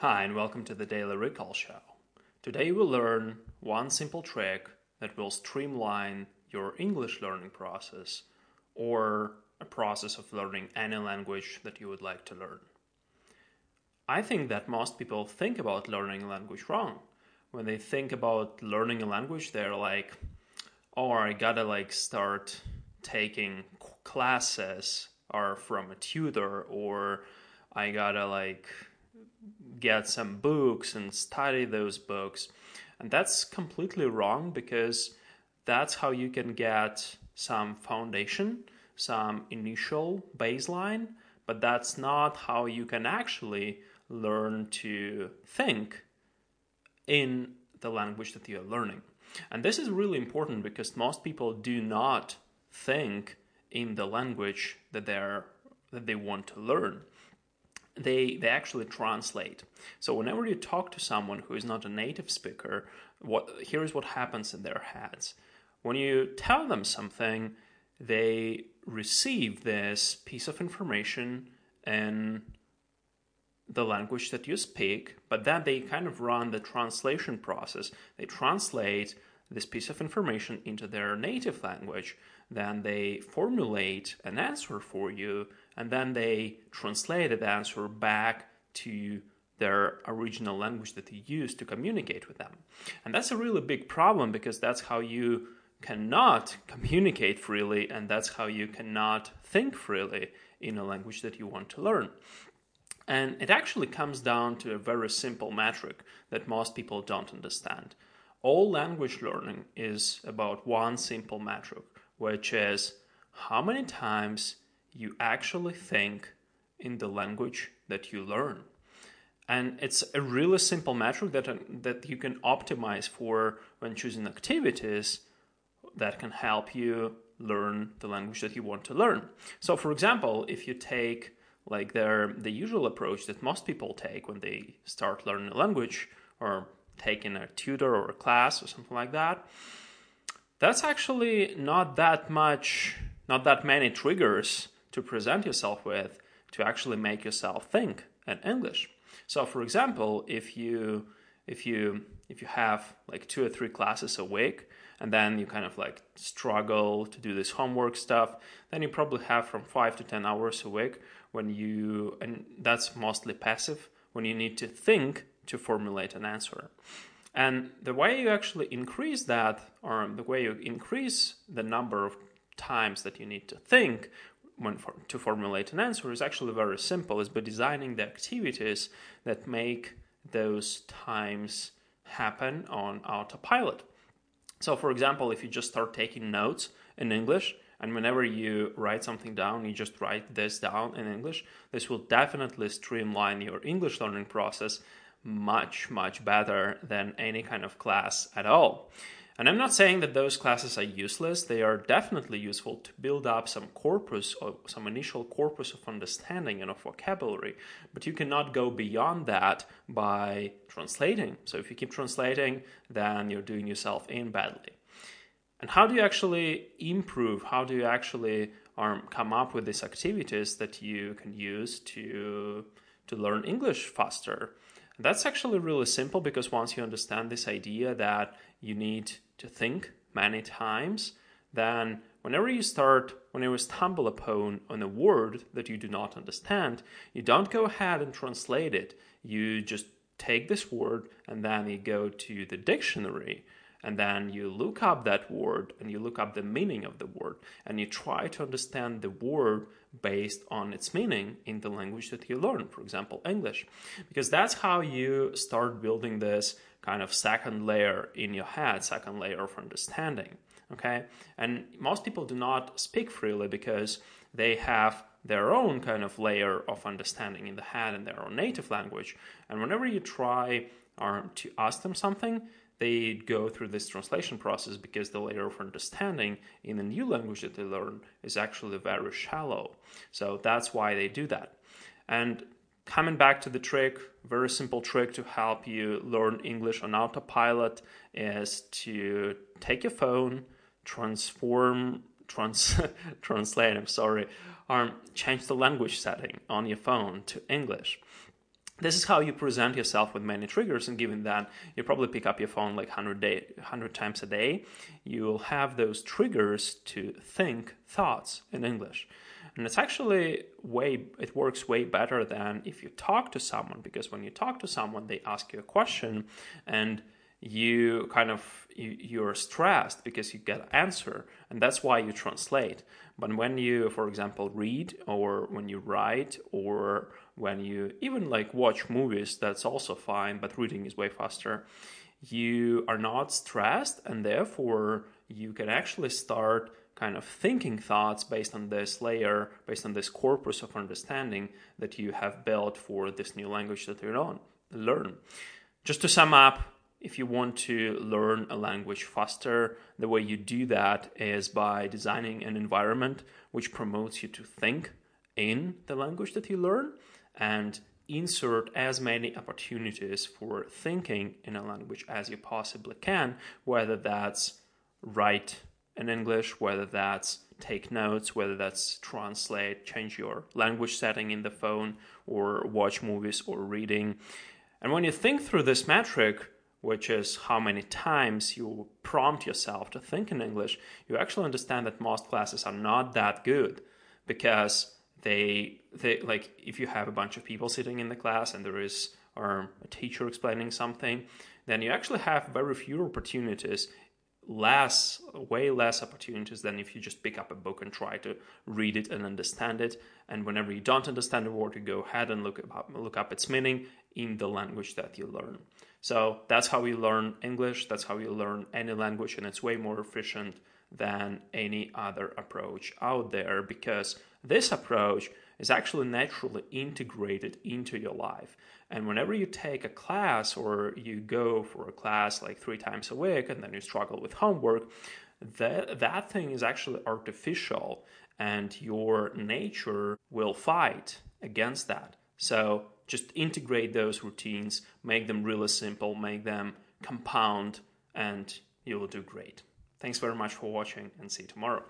Hi, and welcome to the Daily Recall Show. Today we'll learn one simple trick that will streamline your English learning process or a process of learning any language that you would like to learn. I think that most people think about learning a language wrong. When they think about learning a language, they're like, oh, I gotta like start taking classes or from a tutor or I gotta like get some books and study those books. And that's completely wrong because that's how you can get some foundation, some initial baseline, but that's not how you can actually learn to think in the language that you're learning. And this is really important because most people do not think in the language that they're that they want to learn they they actually translate. So whenever you talk to someone who is not a native speaker, what here's what happens in their heads. When you tell them something, they receive this piece of information in the language that you speak, but then they kind of run the translation process. They translate this piece of information into their native language. Then they formulate an answer for you, and then they translate that answer back to their original language that you use to communicate with them. And that's a really big problem because that's how you cannot communicate freely, and that's how you cannot think freely in a language that you want to learn. And it actually comes down to a very simple metric that most people don't understand all language learning is about one simple metric, which is how many times you actually think in the language that you learn. And it's a really simple metric that, that you can optimize for when choosing activities that can help you learn the language that you want to learn. So, for example, if you take like their the usual approach that most people take when they start learning a language or taking a tutor or a class or something like that, that's actually not that much, not that many triggers to present yourself with to actually make yourself think in English. So, for example, if you if you if you have like two or three classes a week and then you kind of like struggle to do this homework stuff then you probably have from 5 to 10 hours a week when you and that's mostly passive when you need to think to formulate an answer. And the way you actually increase that, or the way you increase the number of times that you need to think to formulate an answer is actually very simple. Is by designing the activities that make those times happen on autopilot. So, for example, if you just start taking notes in English, and whenever you write something down, you just write this down in English, this will definitely streamline your English learning process much, much better than any kind of class at all. And I'm not saying that those classes are useless. They are definitely useful to build up some corpus or some initial corpus of understanding and of vocabulary. But you cannot go beyond that by translating. So if you keep translating, then you're doing yourself in badly. And how do you actually improve? How do you actually um, come up with these activities that you can use to to learn English faster? That's actually really simple because once you understand this idea that you need to think many times, then whenever you start, whenever you stumble upon on a word that you do not understand, you don't go ahead and translate it. You just take this word and then you go to the dictionary and then you look up that word and you look up the meaning of the word and you try to understand the word based on its meaning in the language that you learn for example english. Because that's how you start building this kind of second layer in your head second layer of understanding okay? And most people do not speak freely because they have their own kind of layer of understanding in the head in their own native language. And whenever you try uh, to ask them something they go through this translation process because the layer of understanding in the new language that they learn is actually very shallow. So that's why they do that. And coming back to the trick, very simple trick to help you learn English on autopilot is to take your phone, transform, trans, translate, I'm sorry, um, change the language setting on your phone to English. This is how you present yourself with many triggers and given that you probably pick up your phone like 100, day, 100 times a day you'll have those triggers to think thoughts in english. And it's actually way it works way better than if you talk to someone because when you talk to someone they ask you a question and you kind of you, you're stressed because you get an answer and that's why you translate. But when you for example read or when you write or when you even like watch movies that's also fine but reading is way faster. You are not stressed and therefore you can actually start kind of thinking thoughts based on this layer based on this corpus of understanding that you have built for this new language that you learn. Just to sum up if you want to learn a language faster, the way you do that is by designing an environment which promotes you to think in the language that you learn and insert as many opportunities for thinking in a language as you possibly can, whether that's write in English, whether that's take notes, whether that's translate, change your language setting in the phone, or watch movies or reading. And when you think through this metric, which is how many times you prompt yourself to think in English, you actually understand that most classes are not that good because they they like if you have a bunch of people sitting in the class and there is or a teacher explaining something, then you actually have very few opportunities less way less opportunities than if you just pick up a book and try to read it and understand it. And whenever you don't understand a word you go ahead and look up look up its meaning in the language that you learn. So that's how you learn English, that's how you learn any language, and it's way more efficient than any other approach out there because this approach is actually naturally integrated into your life. And whenever you take a class or you go for a class like three times a week and then you struggle with homework, that, that thing is actually artificial and your nature will fight against that. So just integrate those routines, make them really simple, make them compound, and you will do great. Thanks very much for watching and see you tomorrow.